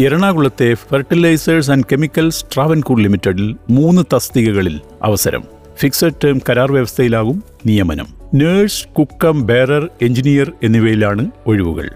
എറണാകുളത്തെ fertilisers and chemicals Travancore ലിമിറ്റഡിൽ മൂന്ന് തസ്തികകളിൽ അവസരം. ഫിക്സഡ് ടേം കരാർ വ്യവസ്ഥയിലാകും നിയമനം. നേഴ്സ് കുക്കം ബേറർ എഞ്ചിനീയർ എന്നിവയിലാണ് ഒഴിവുകൾ.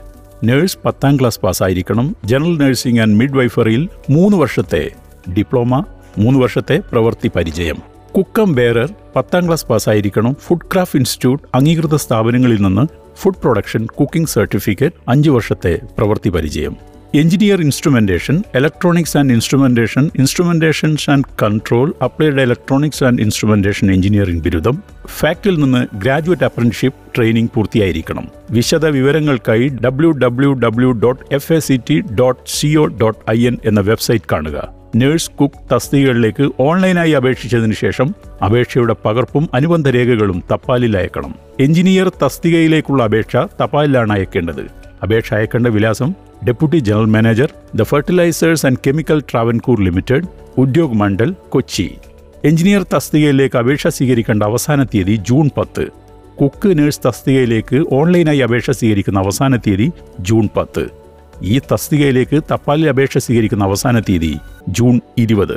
നേഴ്സ് പത്താം ക്ലാസ് പാസ്സായിരിക്കണം. ജനറൽ നഴ്സിംഗ് ആൻഡ് മിഡ്വൈഫറിയിൽ മൂന്ന് വർഷത്തെ ഡിപ്ലോമ മൂന്ന് വർഷത്തെ പ്രവൃത്തി പരിചയം. കുക്കം ബേറർ പത്താം ക്ലാസ് പാസ്സായിരിക്കണം. ഫുഡ് ക്രാഫ്റ്റ് ഇൻസ്റ്റിറ്റ്യൂട്ട് അംഗീകൃത സ്ഥാപനങ്ങളിൽ നിന്ന് ഫുഡ് പ്രൊഡക്ഷൻ കുക്കിംഗ് സർട്ടിഫിക്കറ്റ് അഞ്ച് വർഷത്തെ പ്രവൃത്തി പരിചയം. Engineer instrumentation electronics and instrumentation instrumentations and control applied electronics and instrumentation engineering ബിരുദം ഫാക്ടിൽ നിന്ന് ഗ്രാജുവേറ്റ് അപ്രൻഷിപ്പ് ട്രെയിനിംഗ് പൂർത്തിയായിരിക്കണം. വിശദ വിവരങ്ങൾക്കായി W W W dot F A C T dot C O dot I N എന്ന വെബ്സൈറ്റ് കാണുക. Nurse cook തസ്തികകളിലേക്ക് ഓൺലൈനായി അപേക്ഷിച്ചതിന് ശേഷം അപേക്ഷയുടെ പകർപ്പും അനുബന്ധ രേഖകളും തപാലിൽ അയക്കണം. എഞ്ചിനീയർ തസ്തികയിലേക്കുള്ള അപേക്ഷ തപാലിലാണ് അയക്കേണ്ടത്. അപേക്ഷ അയക്കേണ്ട വിലാസം deputy general manager the fertilisers and chemical Travancore limited Udyog Mandal Kochi engineer തസ്തികയിലേക്ക് അപേക്ഷ സ്വീകരിക്കേണ്ട അവസാന തീയതി ജൂൺ പത്ത്. കുക്ക് നേഴ്സ് തസ്തികയിലേക്ക് ഓൺലൈനായി അപേക്ഷ സ്വീകരിക്കുന്ന അവസാന തീയതി ജൂൺ പത്ത്. ഈ തസ്തികയിലേക്ക് തപ്പാലിൽ അപേക്ഷ സ്വീകരിക്കുന്ന അവസാന തീയതി ജൂൺ ഇരുപത്.